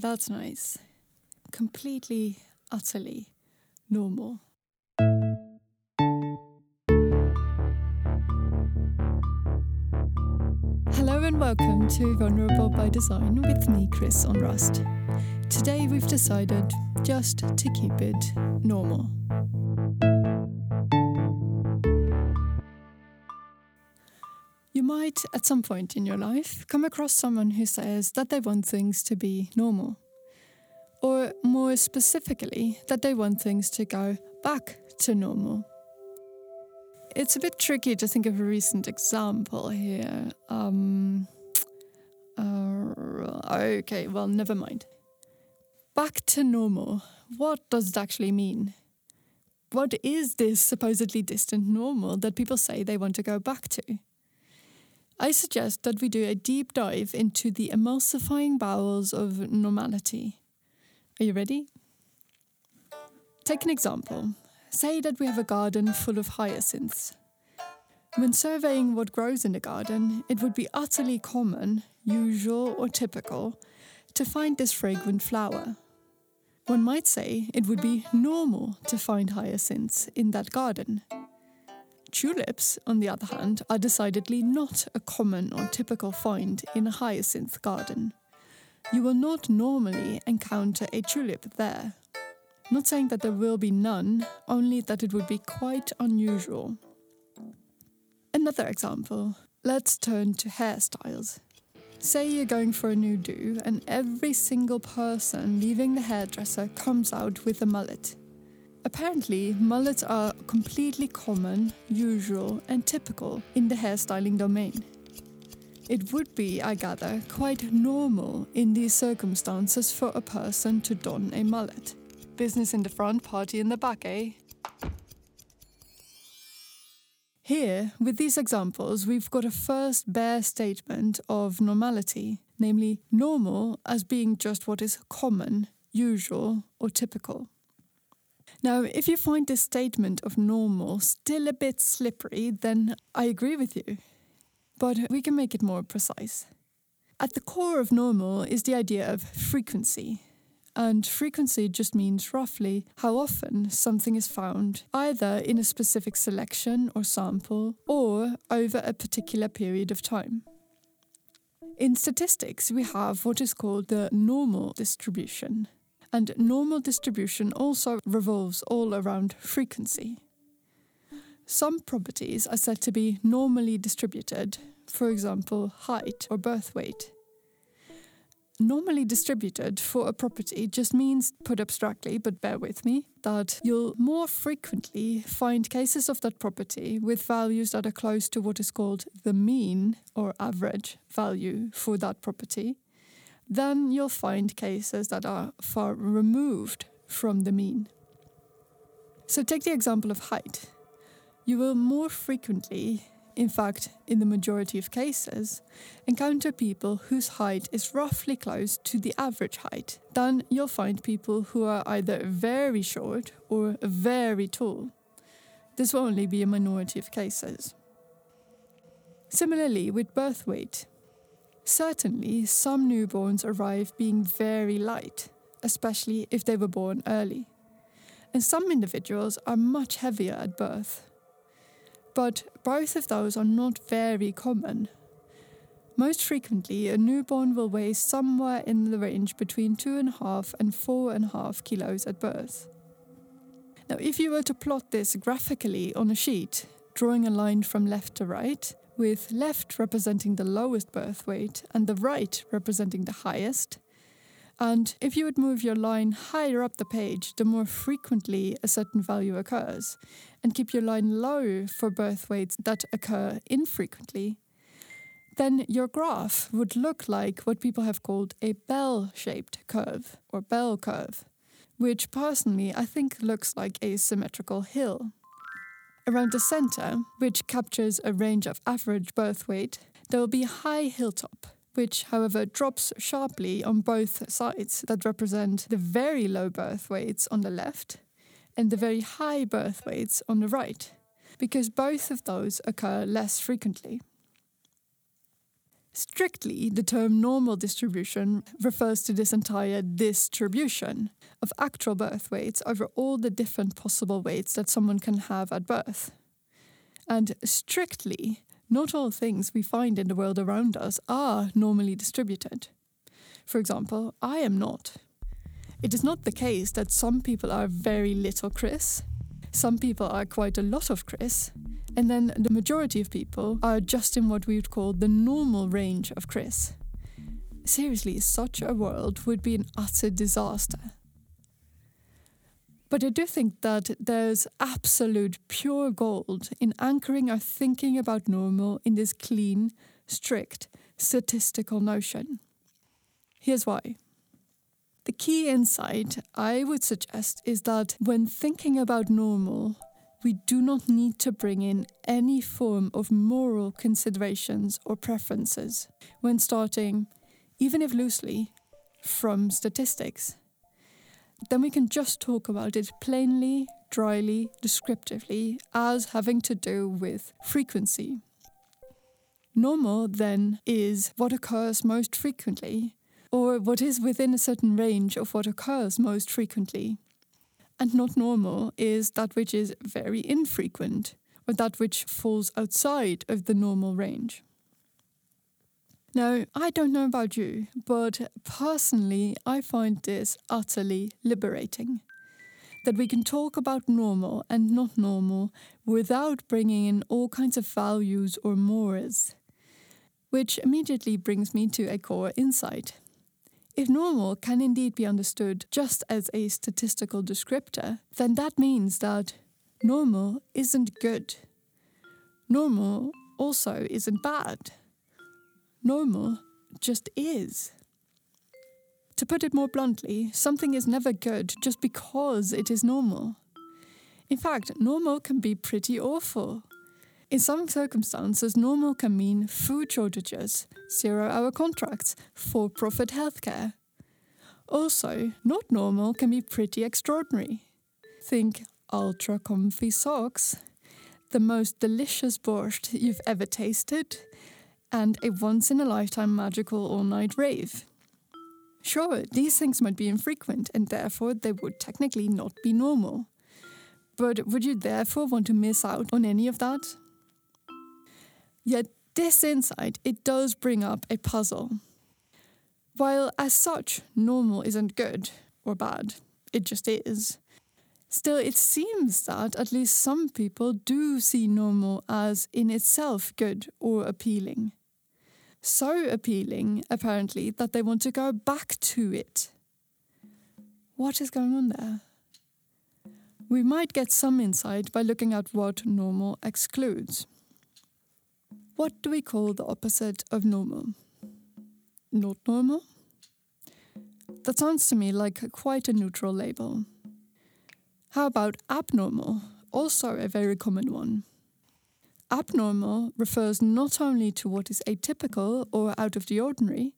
that's nice. Completely, utterly normal. Hello and welcome to Vulnerable by Design with me, Chris Onrust. Today we've decided just to keep it normal. Might, at some point in your life, come across someone who says that they want things to be normal. Or more specifically, that they want things to go back to normal. It's a bit tricky to think of a recent example here. Um, uh, okay, well, never mind. Back to normal. What does it actually mean? What is this supposedly distant normal that people say they want to go back to? I suggest that we do a deep dive into the emulsifying bowels of normality. Are you ready? Take an example. Say that we have a garden full of hyacinths. When surveying what grows in the garden, it would be utterly common, usual, or typical to find this fragrant flower. One might say it would be normal to find hyacinths in that garden. Tulips, on the other hand, are decidedly not a common or typical find in a hyacinth garden. You will not normally encounter a tulip there. Not saying that there will be none, only that it would be quite unusual. Another example. Let's turn to hairstyles. Say you're going for a new do, and every single person leaving the hairdresser comes out with a mullet. Apparently, mullets are completely common, usual, and typical in the hairstyling domain. It would be, I gather, quite normal in these circumstances for a person to don a mullet. Business in the front, party in the back, eh? Here, with these examples, we've got a first bare statement of normality, namely normal as being just what is common, usual, or typical. Now, if you find this statement of normal still a bit slippery, then I agree with you. But we can make it more precise. At the core of normal is the idea of frequency. And frequency just means roughly how often something is found, either in a specific selection or sample, or over a particular period of time. In statistics, we have what is called the normal distribution. And normal distribution also revolves all around frequency. Some properties are said to be normally distributed, for example, height or birth weight. Normally distributed for a property just means, put abstractly, but bear with me, that you'll more frequently find cases of that property with values that are close to what is called the mean or average value for that property. Then you'll find cases that are far removed from the mean. So take the example of height. You will more frequently in fact, in the majority of cases, encounter people whose height is roughly close to the average height. Then you'll find people who are either very short or very tall. This will only be a minority of cases. Similarly, with birth weight, certainly some newborns arrive being very light, especially if they were born early. And some individuals are much heavier at birth but both of those are not very common. Most frequently, a newborn will weigh somewhere in the range between 2.5 and 4.5 kilos at birth. Now, if you were to plot this graphically on a sheet, drawing a line from left to right, with left representing the lowest birth weight and the right representing the highest, and if you would move your line higher up the page, the more frequently a certain value occurs, and keep your line low for birth weights that occur infrequently, then your graph would look like what people have called a bell shaped curve or bell curve, which personally I think looks like a symmetrical hill. Around the center, which captures a range of average birth weight, there will be a high hilltop which, however, drops sharply on both sides that represent the very low birth weights on the left and the very high birth weights on the right, because both of those occur less frequently. Strictly, the term normal distribution refers to this entire distribution of actual birth weights over all the different possible weights that someone can have at birth. And strictly, not all things we find in the world around us are normally distributed. For example, I am not. It is not the case that some people are very little Chris, some people are quite a lot of Chris, and then the majority of people are just in what we would call the normal range of Chris. Seriously, such a world would be an utter disaster. But I do think that there's absolute pure gold in anchoring our thinking about normal in this clean, strict, statistical notion. Here's why. The key insight I would suggest is that when thinking about normal, we do not need to bring in any form of moral considerations or preferences when starting, even if loosely, from statistics. Then we can just talk about it plainly, dryly, descriptively, as having to do with frequency. Normal, then, is what occurs most frequently, or what is within a certain range of what occurs most frequently and not normal is that which is very infrequent or that which falls outside of the normal range. Now, I don't know about you, but personally, I find this utterly liberating. That we can talk about normal and not normal without bringing in all kinds of values or mores. Which immediately brings me to a core insight. If normal can indeed be understood just as a statistical descriptor, then that means that normal isn't good. Normal also isn't bad. Normal just is. To put it more bluntly, something is never good just because it is normal. In fact, normal can be pretty awful. In some circumstances, normal can mean food shortages, zero hour contracts, for profit healthcare. Also, not normal can be pretty extraordinary. Think ultra comfy socks, the most delicious borscht you've ever tasted, and a once in a lifetime magical all night rave. Sure, these things might be infrequent and therefore they would technically not be normal. But would you therefore want to miss out on any of that? Yet this insight, it does bring up a puzzle. While as such, normal isn't good or bad, it just is. Still, it seems that at least some people do see normal as in itself good or appealing. So appealing, apparently, that they want to go back to it. What is going on there? We might get some insight by looking at what normal excludes. What do we call the opposite of normal? Not normal? That sounds to me like quite a neutral label. How about abnormal? Also a very common one. Abnormal refers not only to what is atypical or out of the ordinary,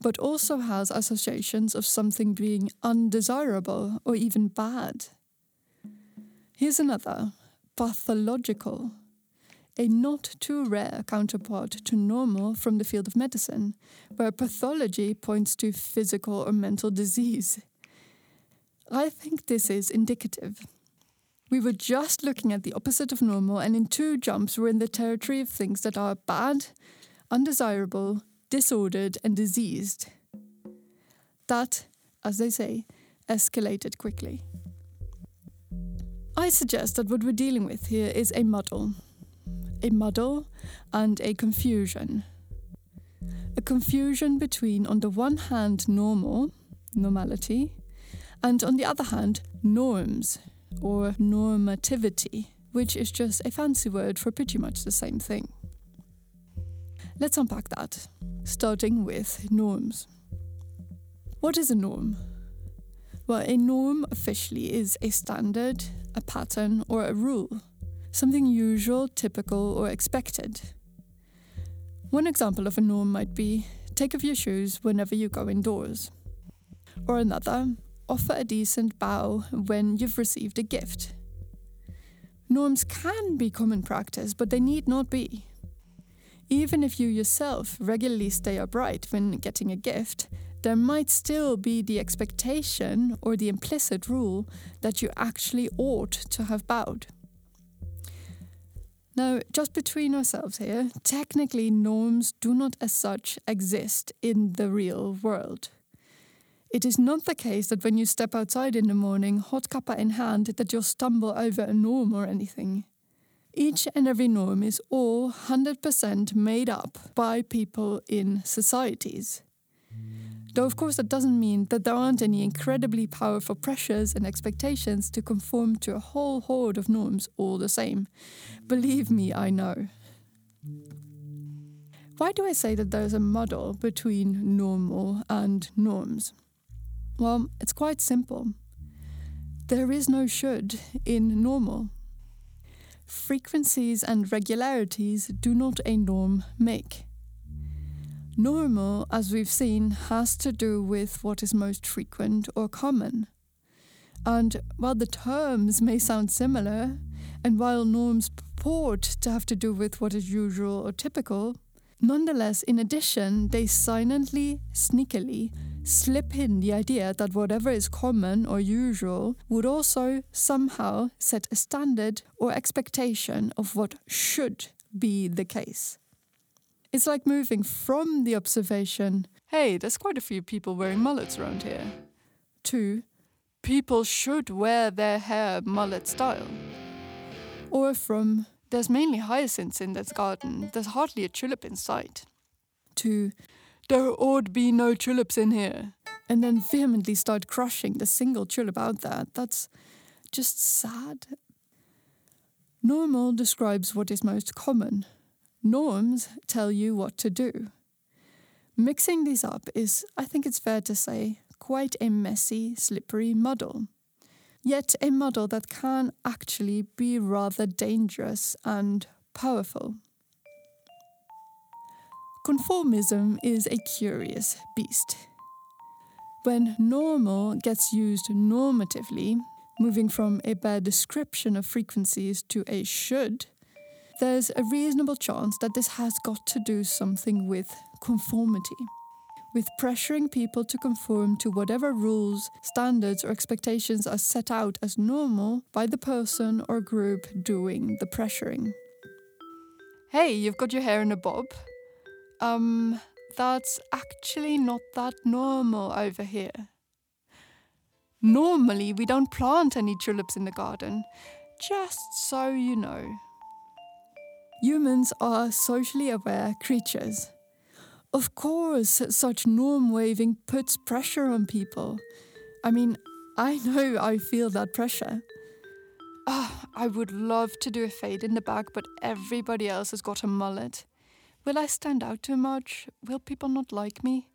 but also has associations of something being undesirable or even bad. Here's another pathological a not too rare counterpart to normal from the field of medicine, where pathology points to physical or mental disease. I think this is indicative. We were just looking at the opposite of normal, and in two jumps, we're in the territory of things that are bad, undesirable, disordered, and diseased. That, as they say, escalated quickly. I suggest that what we're dealing with here is a muddle a muddle and a confusion. A confusion between, on the one hand, normal, normality, and on the other hand, norms or normativity, which is just a fancy word for pretty much the same thing. Let's unpack that, starting with norms. What is a norm? Well, a norm officially is a standard, a pattern, or a rule something usual, typical, or expected. One example of a norm might be take off your shoes whenever you go indoors. Or another, offer a decent bow when you've received a gift. Norms can be common practice, but they need not be. Even if you yourself regularly stay upright when getting a gift, there might still be the expectation or the implicit rule that you actually ought to have bowed. Now, just between ourselves here, technically norms do not as such exist in the real world. It is not the case that when you step outside in the morning, hot cuppa in hand, that you'll stumble over a norm or anything. Each and every norm is all 100% made up by people in societies. Though, of course, that doesn't mean that there aren't any incredibly powerful pressures and expectations to conform to a whole horde of norms all the same. Believe me, I know. Why do I say that there's a muddle between normal and norms? Well, it's quite simple. There is no should in normal. Frequencies and regularities do not a norm make. Normal, as we've seen, has to do with what is most frequent or common. And while the terms may sound similar, and while norms purport to have to do with what is usual or typical, nonetheless, in addition, they silently, sneakily slip in the idea that whatever is common or usual would also somehow set a standard or expectation of what should be the case. It's like moving from the observation, hey, there's quite a few people wearing mullets around here, to people should wear their hair mullet style. Or from there's mainly hyacinths in this garden, there's hardly a tulip in sight, to there ought be no tulips in here, and then vehemently start crushing the single tulip out there. That's just sad. Normal describes what is most common, Norms tell you what to do. Mixing these up is, I think it's fair to say, quite a messy, slippery muddle. Yet a muddle that can actually be rather dangerous and powerful. Conformism is a curious beast. When normal gets used normatively, moving from a bare description of frequencies to a should, there's a reasonable chance that this has got to do something with conformity, with pressuring people to conform to whatever rules, standards, or expectations are set out as normal by the person or group doing the pressuring. Hey, you've got your hair in a bob. Um, that's actually not that normal over here. Normally, we don't plant any tulips in the garden, just so you know. Humans are socially aware creatures. Of course, such norm waving puts pressure on people. I mean, I know I feel that pressure. Oh, I would love to do a fade in the back, but everybody else has got a mullet. Will I stand out too much? Will people not like me?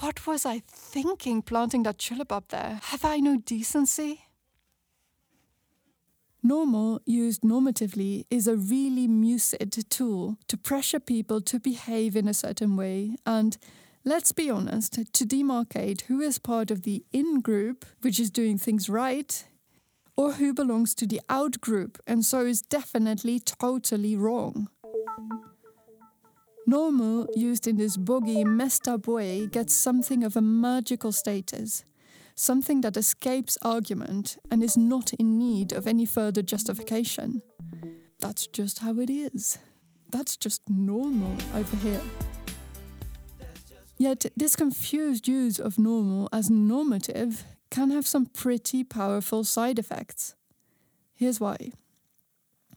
What was I thinking planting that tulip up there? Have I no decency? Normal, used normatively, is a really mucid tool to pressure people to behave in a certain way and, let's be honest, to demarcate who is part of the in group, which is doing things right, or who belongs to the out group and so is definitely totally wrong. Normal, used in this boggy, messed up way, gets something of a magical status something that escapes argument and is not in need of any further justification. That's just how it is. That's just normal over here. Yet, this confused use of normal as normative can have some pretty powerful side effects. Here's why.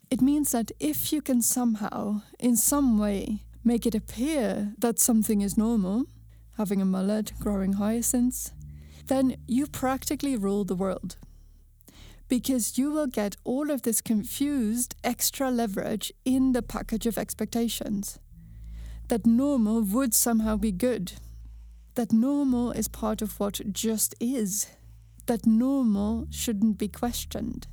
It means that if you can somehow, in some way, make it appear that something is normal, having a mullet, growing hyacinths, then you practically rule the world. Because you will get all of this confused extra leverage in the package of expectations. That normal would somehow be good. That normal is part of what just is. That normal shouldn't be questioned.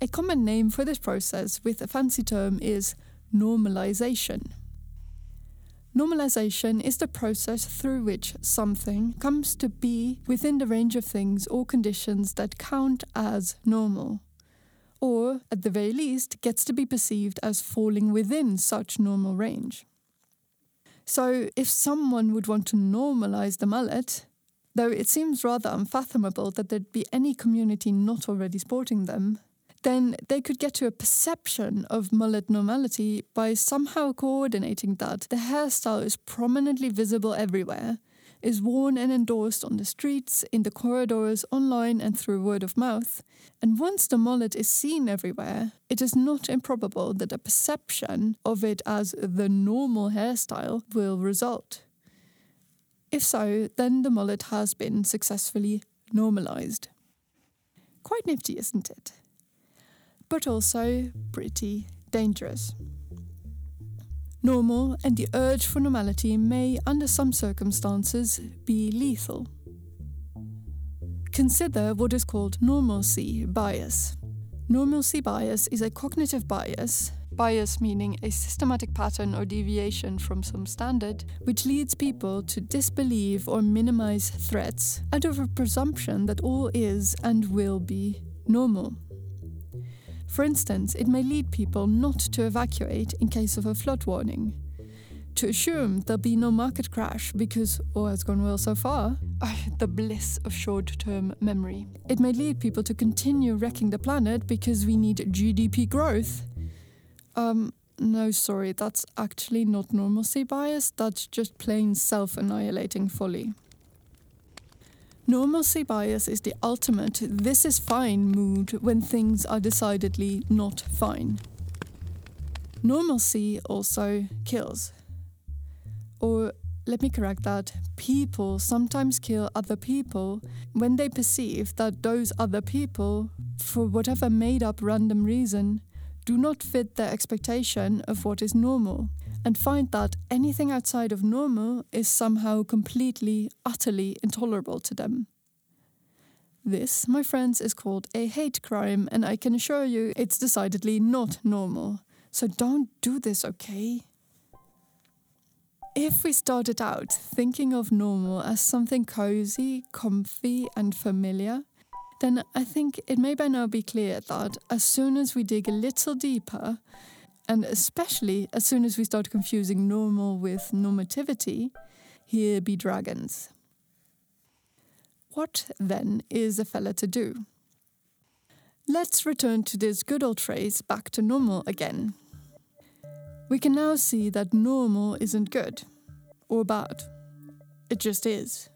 A common name for this process with a fancy term is normalization. Normalization is the process through which something comes to be within the range of things or conditions that count as normal, or at the very least gets to be perceived as falling within such normal range. So, if someone would want to normalize the mullet, though it seems rather unfathomable that there'd be any community not already sporting them, then they could get to a perception of mullet normality by somehow coordinating that the hairstyle is prominently visible everywhere, is worn and endorsed on the streets, in the corridors, online, and through word of mouth. And once the mullet is seen everywhere, it is not improbable that a perception of it as the normal hairstyle will result. If so, then the mullet has been successfully normalized. Quite nifty, isn't it? But also pretty dangerous. Normal and the urge for normality may, under some circumstances, be lethal. Consider what is called normalcy bias. Normalcy bias is a cognitive bias, bias meaning a systematic pattern or deviation from some standard, which leads people to disbelieve or minimize threats out of a presumption that all is and will be normal. For instance, it may lead people not to evacuate in case of a flood warning, to assume there'll be no market crash because all has gone well so far. Oh, the bliss of short term memory. It may lead people to continue wrecking the planet because we need GDP growth. Um, no, sorry, that's actually not normalcy bias, that's just plain self annihilating folly. Normalcy bias is the ultimate this is fine mood when things are decidedly not fine. Normalcy also kills. Or let me correct that. People sometimes kill other people when they perceive that those other people, for whatever made up random reason, do not fit their expectation of what is normal and find that anything outside of normal is somehow completely, utterly intolerable to them. This, my friends, is called a hate crime, and I can assure you it's decidedly not normal. So don't do this, okay? If we started out thinking of normal as something cozy, comfy, and familiar, then I think it may by now be clear that as soon as we dig a little deeper, and especially as soon as we start confusing normal with normativity, here be dragons. What then is a fella to do? Let's return to this good old phrase back to normal again. We can now see that normal isn't good or bad, it just is.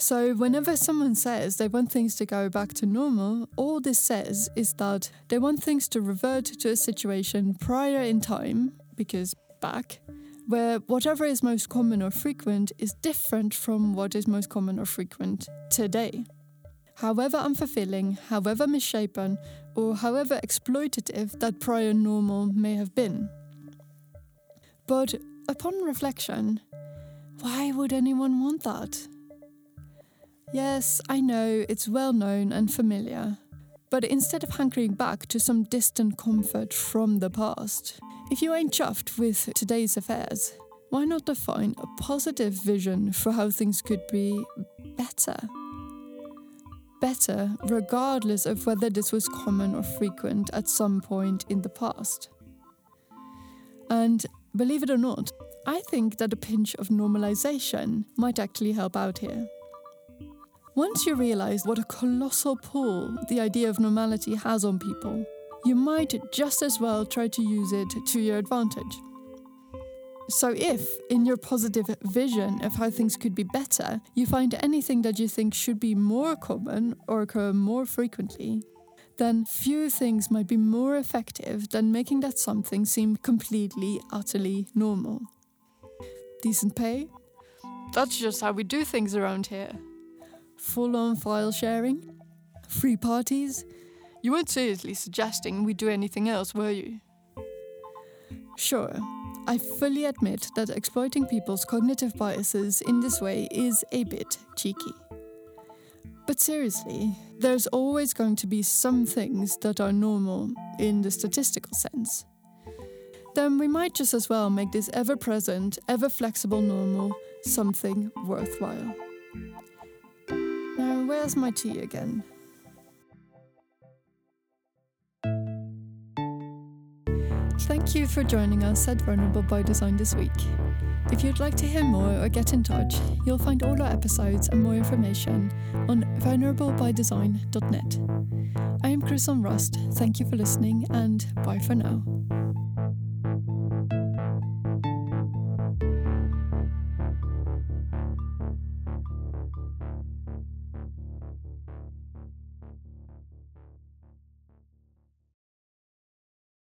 So, whenever someone says they want things to go back to normal, all this says is that they want things to revert to a situation prior in time, because back, where whatever is most common or frequent is different from what is most common or frequent today. However unfulfilling, however misshapen, or however exploitative that prior normal may have been. But upon reflection, why would anyone want that? Yes, I know it's well known and familiar, but instead of hankering back to some distant comfort from the past, if you ain't chuffed with today's affairs, why not define a positive vision for how things could be better? Better, regardless of whether this was common or frequent at some point in the past. And believe it or not, I think that a pinch of normalization might actually help out here. Once you realize what a colossal pull the idea of normality has on people, you might just as well try to use it to your advantage. So, if in your positive vision of how things could be better, you find anything that you think should be more common or occur more frequently, then few things might be more effective than making that something seem completely, utterly normal. Decent pay? That's just how we do things around here full on file sharing, free parties. You weren't seriously suggesting we do anything else, were you? Sure, I fully admit that exploiting people's cognitive biases in this way is a bit cheeky. But seriously, there's always going to be some things that are normal in the statistical sense. Then we might just as well make this ever present, ever flexible normal something worthwhile where's my tea again? Thank you for joining us at Vulnerable by Design this week. If you'd like to hear more or get in touch, you'll find all our episodes and more information on vulnerablebydesign.net. I am Chris Onrust. Thank you for listening and bye for now.